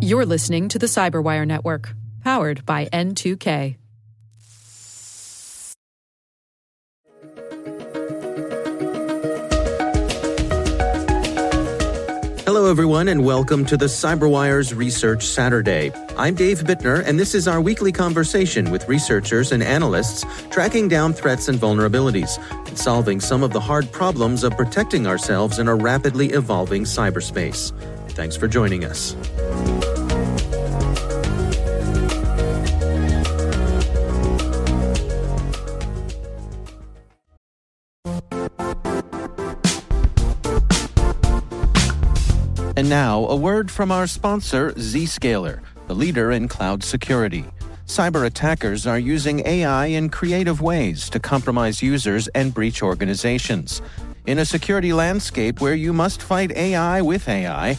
You're listening to the Cyberwire Network, powered by N2K. Hello, everyone, and welcome to the CyberWire's Research Saturday. I'm Dave Bittner, and this is our weekly conversation with researchers and analysts tracking down threats and vulnerabilities and solving some of the hard problems of protecting ourselves in a rapidly evolving cyberspace. Thanks for joining us. And now, a word from our sponsor, Zscaler, the leader in cloud security. Cyber attackers are using AI in creative ways to compromise users and breach organizations. In a security landscape where you must fight AI with AI,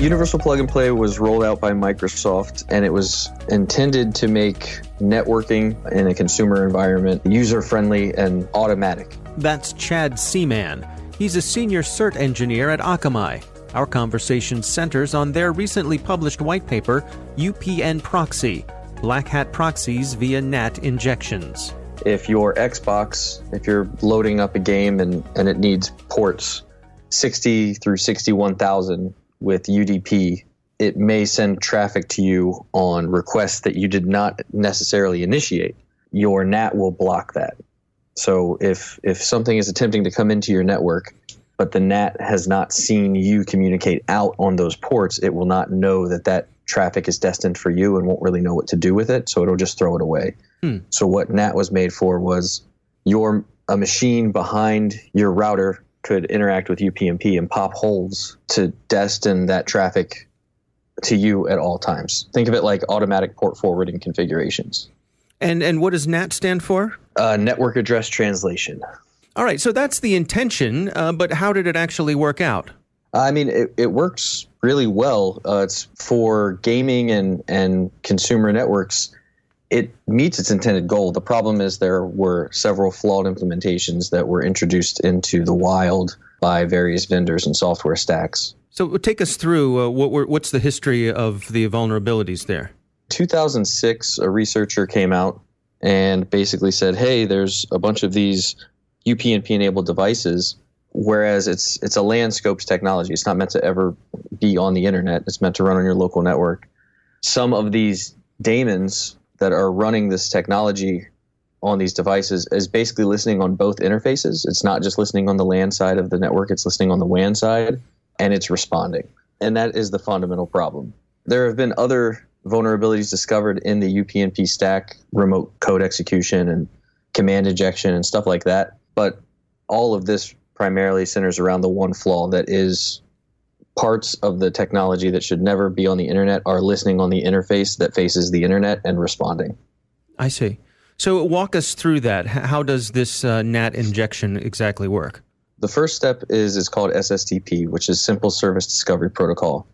Universal Plug and Play was rolled out by Microsoft and it was intended to make networking in a consumer environment user friendly and automatic. That's Chad Seaman. He's a senior CERT engineer at Akamai. Our conversation centers on their recently published white paper, UPnProxy Black Hat Proxies via NAT Injections. If your Xbox, if you're loading up a game and, and it needs ports 60 through 61,000 with UDP, it may send traffic to you on requests that you did not necessarily initiate. Your NAT will block that. So if if something is attempting to come into your network, but the NAT has not seen you communicate out on those ports, it will not know that that traffic is destined for you and won't really know what to do with it. So it'll just throw it away. Hmm. So what NAT was made for was your a machine behind your router could interact with UPnP and pop holes to destine that traffic to you at all times. Think of it like automatic port forwarding configurations. And and what does NAT stand for? Uh, network address translation. All right, so that's the intention, uh, but how did it actually work out? I mean, it, it works really well. Uh, it's for gaming and, and consumer networks. It meets its intended goal. The problem is there were several flawed implementations that were introduced into the wild by various vendors and software stacks. So take us through uh, what were, what's the history of the vulnerabilities there? 2006, a researcher came out and basically said, "Hey, there's a bunch of these UPnP enabled devices." Whereas it's it's a LAN scopes technology. It's not meant to ever be on the internet. It's meant to run on your local network. Some of these daemons that are running this technology on these devices is basically listening on both interfaces. It's not just listening on the LAN side of the network, it's listening on the WAN side and it's responding. And that is the fundamental problem. There have been other vulnerabilities discovered in the UPnP stack, remote code execution and command injection and stuff like that. But all of this primarily centers around the one flaw that is parts of the technology that should never be on the internet are listening on the interface that faces the internet and responding. I see. So walk us through that. How does this uh, NAT injection exactly work? The first step is is called SSDP, which is Simple Service Discovery Protocol.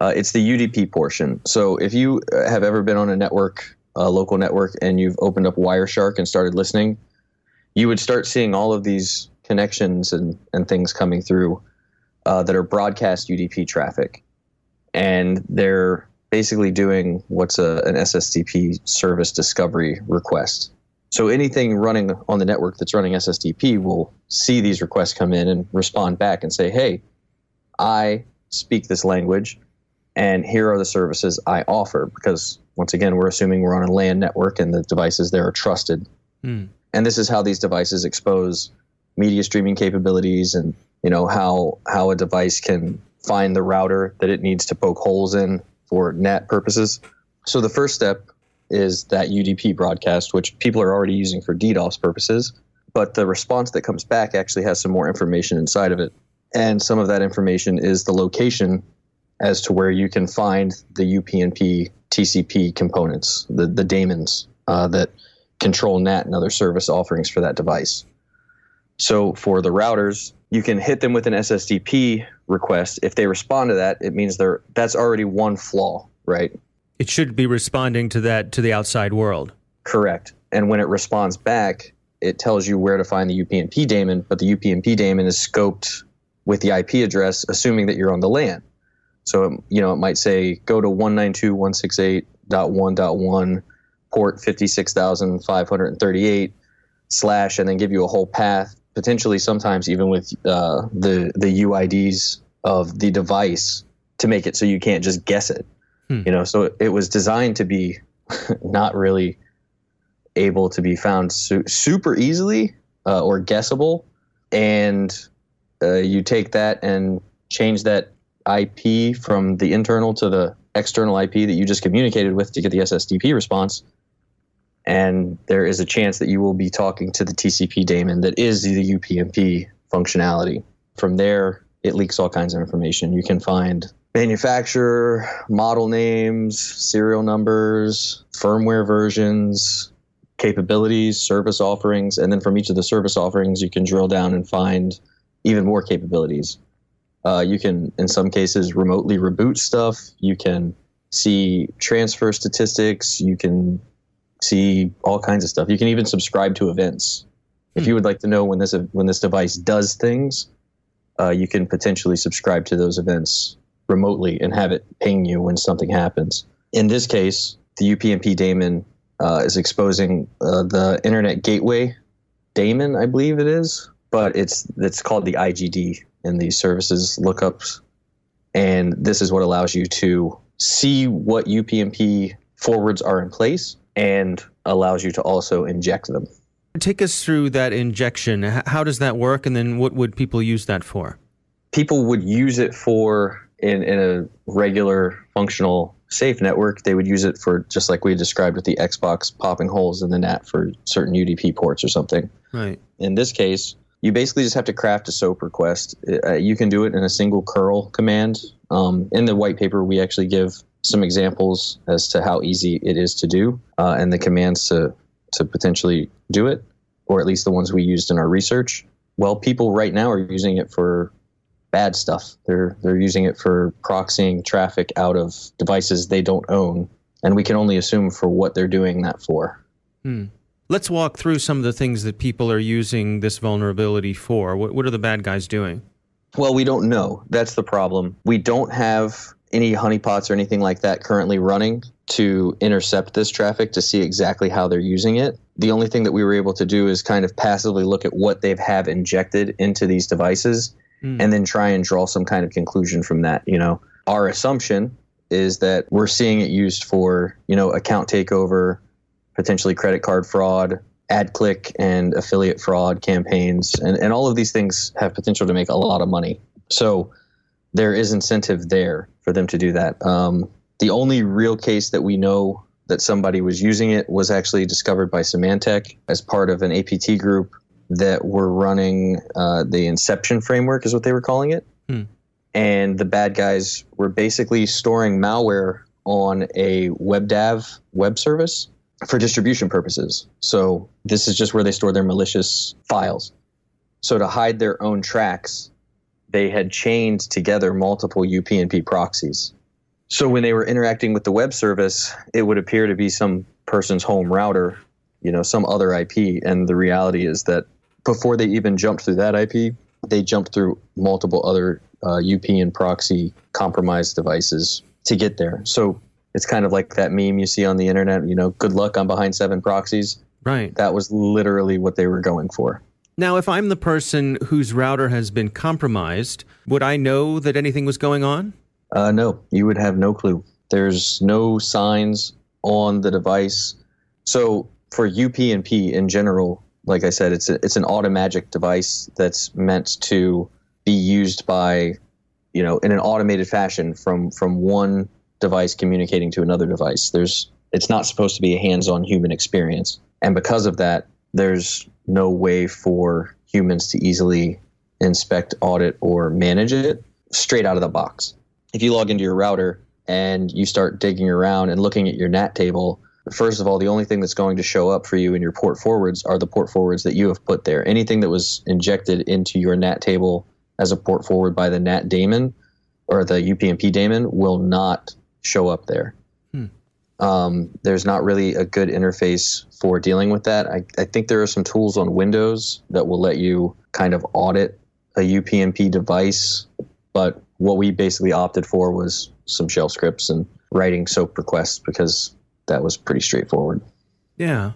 Uh, it's the UDP portion. So if you uh, have ever been on a network, a local network, and you've opened up Wireshark and started listening, you would start seeing all of these connections and, and things coming through uh, that are broadcast UDP traffic. And they're basically doing what's a, an SSDP service discovery request. So anything running on the network that's running SSDP will see these requests come in and respond back and say, hey, I speak this language and here are the services I offer. Because once again, we're assuming we're on a LAN network and the devices there are trusted. Mm. And this is how these devices expose media streaming capabilities and you know how how a device can find the router that it needs to poke holes in for NAT purposes. So the first step is that UDP broadcast, which people are already using for DDoS purposes. but the response that comes back actually has some more information inside of it. And some of that information is the location as to where you can find the UPnP TCP components, the, the daemons uh, that control NAT and other service offerings for that device. So for the routers, you can hit them with an SSDP request. If they respond to that, it means they're that's already one flaw, right? It should be responding to that to the outside world. Correct. And when it responds back, it tells you where to find the UPnP daemon, but the UPnP daemon is scoped with the IP address, assuming that you're on the LAN. So, um, you know, it might say go to 192.168.1.1, port 56,538 slash, and then give you a whole path, potentially sometimes even with uh, the, the UIDs of the device to make it so you can't just guess it. Hmm. You know, so it was designed to be not really able to be found su- super easily uh, or guessable. And uh, you take that and change that IP from the internal to the external IP that you just communicated with to get the SSDP response. And there is a chance that you will be talking to the TCP daemon that is the UPnP functionality. From there, it leaks all kinds of information. You can find manufacturer, model names, serial numbers, firmware versions, capabilities, service offerings, and then from each of the service offerings, you can drill down and find even more capabilities. Uh, you can, in some cases, remotely reboot stuff. You can see transfer statistics. You can see all kinds of stuff. You can even subscribe to events. If you hmm. would like to know when this when this device does things, uh, you can potentially subscribe to those events remotely and have it ping you when something happens. In this case, the UPnP daemon uh, is exposing uh, the Internet Gateway daemon, I believe it is, but it's it's called the IGD in these services lookups, and this is what allows you to see what UPnP forwards are in place and allows you to also inject them. Take us through that injection. How does that work, and then what would people use that for? People would use it for in, in a regular functional safe network, they would use it for just like we described with the Xbox popping holes in the NAT for certain UDP ports or something. Right. In this case, you basically just have to craft a SOAP request. Uh, you can do it in a single curl command. Um, in the white paper, we actually give some examples as to how easy it is to do uh, and the commands to, to potentially do it, or at least the ones we used in our research. Well, people right now are using it for bad stuff. They're they're using it for proxying traffic out of devices they don't own, and we can only assume for what they're doing that for. Hmm. Let's walk through some of the things that people are using this vulnerability for. What, what are the bad guys doing? Well, we don't know. That's the problem. We don't have any honeypots or anything like that currently running to intercept this traffic to see exactly how they're using it. The only thing that we were able to do is kind of passively look at what they've have injected into these devices mm. and then try and draw some kind of conclusion from that. You know, our assumption is that we're seeing it used for, you know, account takeover, potentially credit card fraud, ad click and affiliate fraud campaigns. And, and all of these things have potential to make a lot of money. So there is incentive there for them to do that. Um, the only real case that we know that somebody was using it was actually discovered by Symantec as part of an APT group that were running uh, the Inception framework, is what they were calling it. Hmm. And the bad guys were basically storing malware on a WebDAV web service for distribution purposes. So this is just where they store their malicious files. So to hide their own tracks, they had chained together multiple UPnP proxies. So when they were interacting with the web service, it would appear to be some person's home router, you know, some other IP. And the reality is that before they even jumped through that IP, they jumped through multiple other uh, UPnProxy compromised devices to get there. So it's kind of like that meme you see on the internet, you know, good luck, I'm behind seven proxies. Right. That was literally what they were going for. Now, if I'm the person whose router has been compromised, would I know that anything was going on? Uh, no, you would have no clue. There's no signs on the device. So for UPnP in general, like I said, it's a, it's an automagic device that's meant to be used by, you know, in an automated fashion from from one device communicating to another device. There's it's not supposed to be a hands-on human experience, and because of that, there's no way for humans to easily inspect, audit, or manage it straight out of the box. If you log into your router and you start digging around and looking at your NAT table, first of all, the only thing that's going to show up for you in your port forwards are the port forwards that you have put there. Anything that was injected into your NAT table as a port forward by the NAT daemon or the UPnP daemon will not show up there. Um, there's not really a good interface for dealing with that. I, I think there are some tools on Windows that will let you kind of audit a UPnP device, but what we basically opted for was some shell scripts and writing SOAP requests because that was pretty straightforward. Yeah.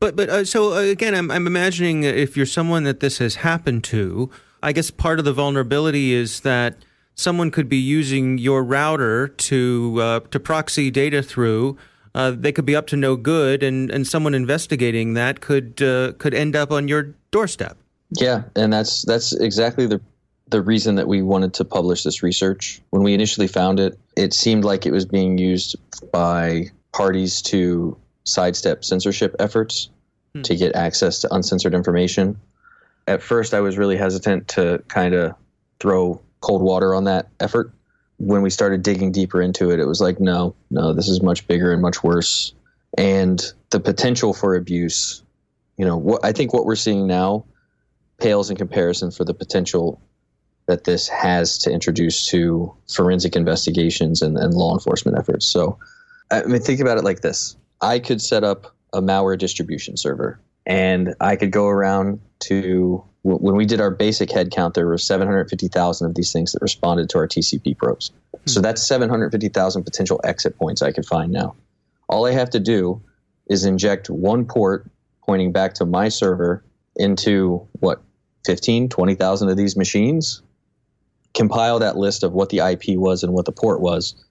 But but uh, so uh, again, I'm I'm imagining if you're someone that this has happened to, I guess part of the vulnerability is that someone could be using your router to uh, to proxy data through. Uh, they could be up to no good, and, and someone investigating that could uh, could end up on your doorstep. Yeah, and that's that's exactly the the reason that we wanted to publish this research. When we initially found it, it seemed like it was being used by parties to sidestep censorship efforts hmm. to get access to uncensored information. At first, I was really hesitant to kind of throw cold water on that effort. When we started digging deeper into it, it was like, no, no, this is much bigger and much worse. And the potential for abuse, you know, what I think what we're seeing now pales in comparison for the potential that this has to introduce to forensic investigations and, and law enforcement efforts. So, I mean, think about it like this I could set up a malware distribution server and I could go around to when we did our basic head count, there were 750,000 of these things that responded to our TCP probes. Hmm. So that's 750,000 potential exit points I could find now. All I have to do is inject one port pointing back to my server into what 15, 20,000 of these machines, compile that list of what the IP was and what the port was,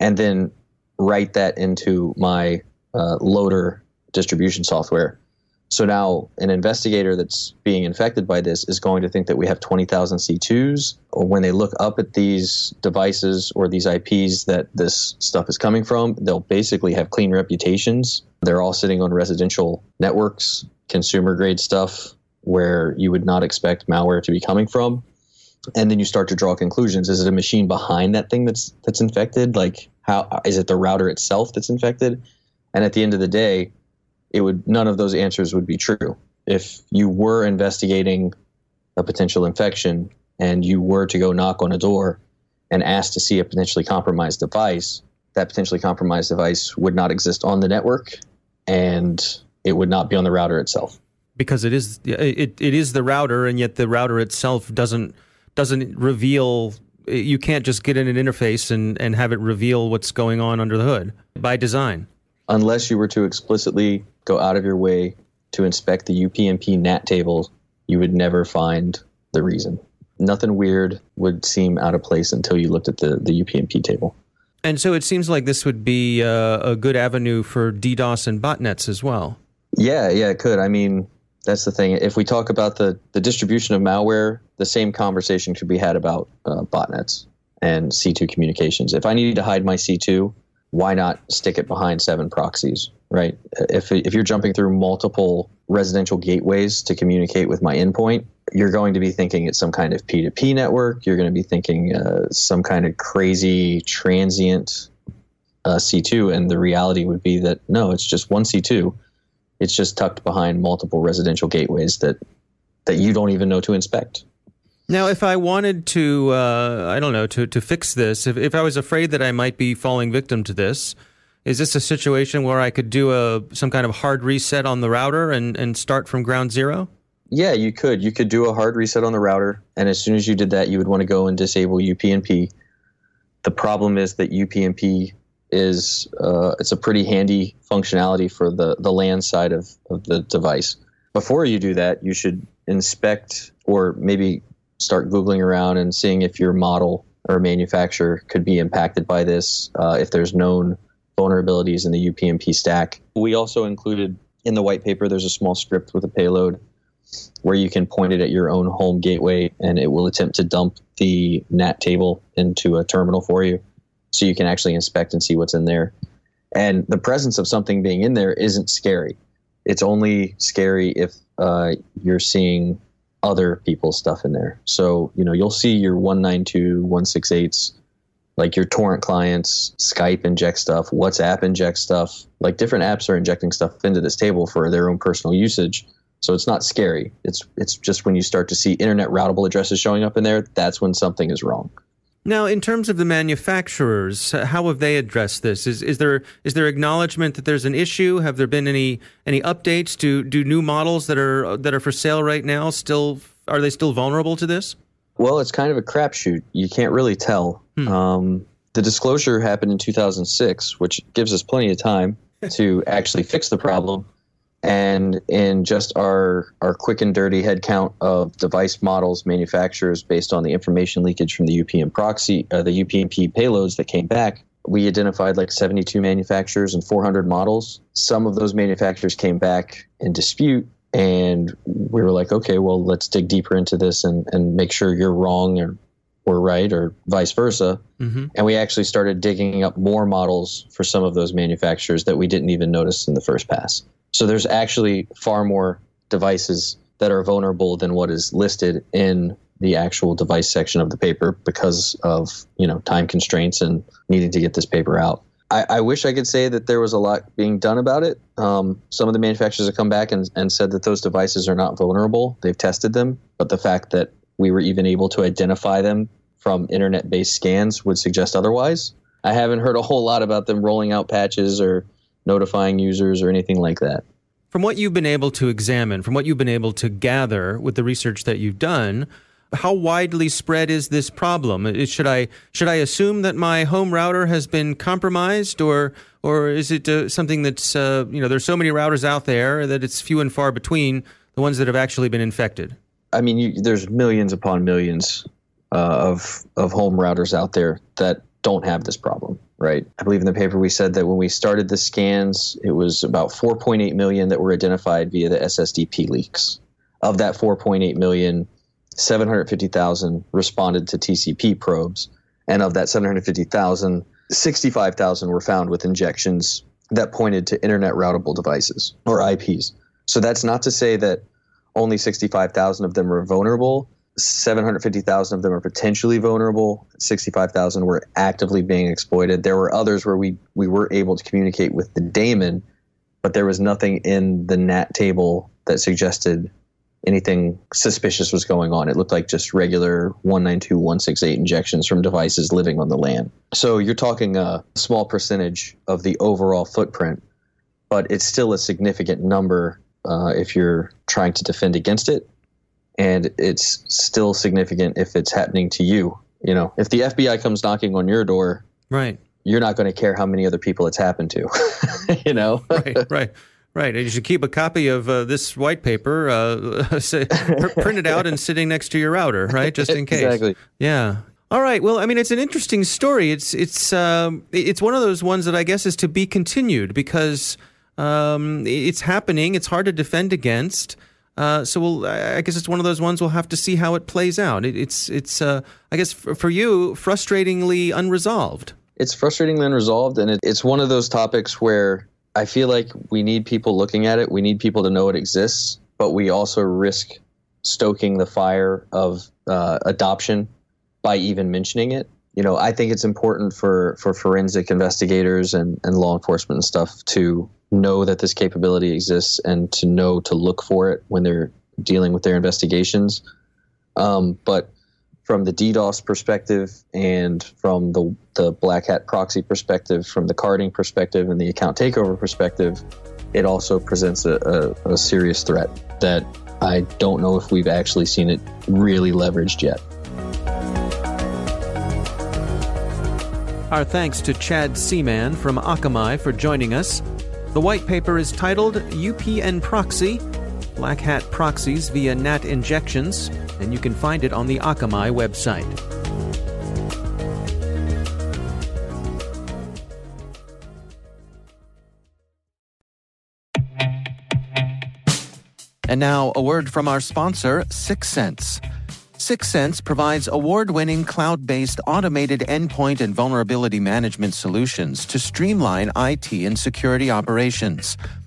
and then write that into my uh, loader distribution software. So now an investigator that's being infected by this is going to think that we have 20,000 C2s. Or when they look up at these devices or these IPs that this stuff is coming from, they'll basically have clean reputations. They're all sitting on residential networks, consumer grade stuff where you would not expect malware to be coming from and then you start to draw conclusions is it a machine behind that thing that's that's infected like how is it the router itself that's infected and at the end of the day it would none of those answers would be true if you were investigating a potential infection and you were to go knock on a door and ask to see a potentially compromised device that potentially compromised device would not exist on the network and it would not be on the router itself because it is it, it is the router and yet the router itself doesn't doesn't reveal you can't just get in an interface and, and have it reveal what's going on under the hood by design. Unless you were to explicitly go out of your way to inspect the UPnP NAT table, you would never find the reason. Nothing weird would seem out of place until you looked at the, the UPnP table. And so it seems like this would be uh, a good avenue for DDoS and botnets as well. Yeah, yeah, it could. I mean, that's the thing. If we talk about the, the distribution of malware, the same conversation could be had about uh, botnets and C2 communications. If I needed to hide my C2, why not stick it behind seven proxies, right? If, if you're jumping through multiple residential gateways to communicate with my endpoint, you're going to be thinking it's some kind of P2P network. You're going to be thinking uh, some kind of crazy transient uh, C2. And the reality would be that no, it's just one C2 it's just tucked behind multiple residential gateways that that you don't even know to inspect. Now, if I wanted to, uh, I don't know, to, to fix this, if, if I was afraid that I might be falling victim to this, is this a situation where I could do a some kind of hard reset on the router and, and start from ground zero? Yeah, you could. You could do a hard reset on the router, and as soon as you did that, you would want to go and disable UPnP. The problem is that UPnP is uh, it's a pretty handy functionality for the, the LAN side of, of the device. Before you do that, you should inspect or maybe start Googling around and seeing if your model or manufacturer could be impacted by this, uh, if there's known vulnerabilities in the UPnP stack. We also included in the white paper, there's a small script with a payload where you can point it at your own home gateway and it will attempt to dump the NAT table into a terminal for you so you can actually inspect and see what's in there. And the presence of something being in there isn't scary. It's only scary if uh, you're seeing other people's stuff in there. So, you know, you'll see your 192, 168s, like your torrent clients, Skype inject stuff, WhatsApp inject stuff. Like different apps are injecting stuff into this table for their own personal usage. So it's not scary. It's it's just when you start to see internet routable addresses showing up in there, that's when something is wrong. Now, in terms of the manufacturers, how have they addressed this? Is is there is there acknowledgement that there's an issue? Have there been any any updates? Do do new models that are that are for sale right now still are they still vulnerable to this? Well, it's kind of a crapshoot. You can't really tell. Hmm. Um, the disclosure happened in 2006, which gives us plenty of time to actually fix the problem and in just our our quick and dirty head count of device models manufacturers based on the information leakage from the UPN proxy uh, the UPnP payloads that came back we identified like 72 manufacturers and 400 models. Some of those manufacturers came back in dispute and we were like okay well let's dig deeper into this and, and make sure you're wrong or we're right or vice versa. Mm-hmm. and we actually started digging up more models for some of those manufacturers that we didn't even notice in the first pass so there's actually far more devices that are vulnerable than what is listed in the actual device section of the paper because of you know time constraints and needing to get this paper out. I, I wish I could say that there was a lot being done about it. Um, some of the manufacturers have come back and, and said that those devices are not vulnerable. They've tested them, but the fact that we were even able to identify them from internet-based scans would suggest otherwise. I haven't heard a whole lot about them rolling out patches or notifying users or anything like that. From what you've been able to examine, from what you've been able to gather with the research that you've done, how widely spread is this problem? Should I should I assume that my home router has been compromised, or or is it uh, something that's uh, you know there's so many routers out there that it's few and far between the ones that have actually been infected? I mean, you, there's millions upon millions uh, of of home routers out there that don't have this problem right? I believe in the paper we said that when we started the scans, it was about 4.8 million that were identified via the SSDP leaks. Of that 4.8 million, 750,000 responded to TCP probes, and of that 750,000, 65,000 were found with injections that pointed to internet routable devices or IPs. So that's not to say that only 65,000 of them were vulnerable. 750,000 of them are potentially vulnerable. 65,000 were actively being exploited. There were others where we, we were able to communicate with the daemon, but there was nothing in the NAT table that suggested anything suspicious was going on. It looked like just regular 192, 168 injections from devices living on the LAN. So you're talking a small percentage of the overall footprint, but it's still a significant number uh, if you're trying to defend against it and it's still significant if it's happening to you. You know, if the FBI comes knocking on your door, right, you're not going to care how many other people it's happened to. you know, right, right. Right. And you should keep a copy of uh, this white paper uh, printed out and sitting next to your router, right? Just in case. exactly. Yeah. All right. Well, I mean, it's an interesting story. It's it's um, it's one of those ones that I guess is to be continued because um, it's happening. It's hard to defend against. Uh, so we'll, I guess it's one of those ones we'll have to see how it plays out. It, it's, it's, uh, I guess for, for, you, frustratingly unresolved. It's frustratingly unresolved, and it, it's one of those topics where I feel like we need people looking at it. We need people to know it exists, but we also risk stoking the fire of uh, adoption by even mentioning it. You know, I think it's important for, for forensic investigators and, and law enforcement and stuff to know that this capability exists and to know to look for it when they're dealing with their investigations. Um, but from the DDoS perspective and from the, the Black Hat proxy perspective, from the carding perspective and the account takeover perspective, it also presents a, a, a serious threat that I don't know if we've actually seen it really leveraged yet. Our thanks to Chad Seaman from Akamai for joining us. The white paper is titled UPnProxy Black Hat Proxies via NAT Injections, and you can find it on the Akamai website. And now, a word from our sponsor, Syxsense. Syxsense provides award winning cloud based automated endpoint and vulnerability management solutions to streamline IT and security operations.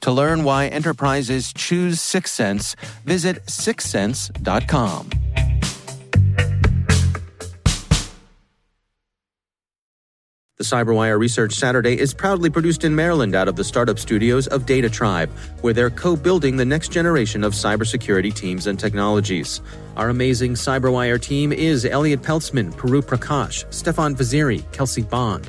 To learn why enterprises choose Syxsense, visit syxsense.com. The CyberWire Research Saturday is proudly produced in Maryland out of the startup studios of DataTribe, where they're co building the next generation of cybersecurity teams and technologies. Our amazing CyberWire team is Elliott Peltzman, Puru Prakash, Stefan Vaziri, Kelsey Bond,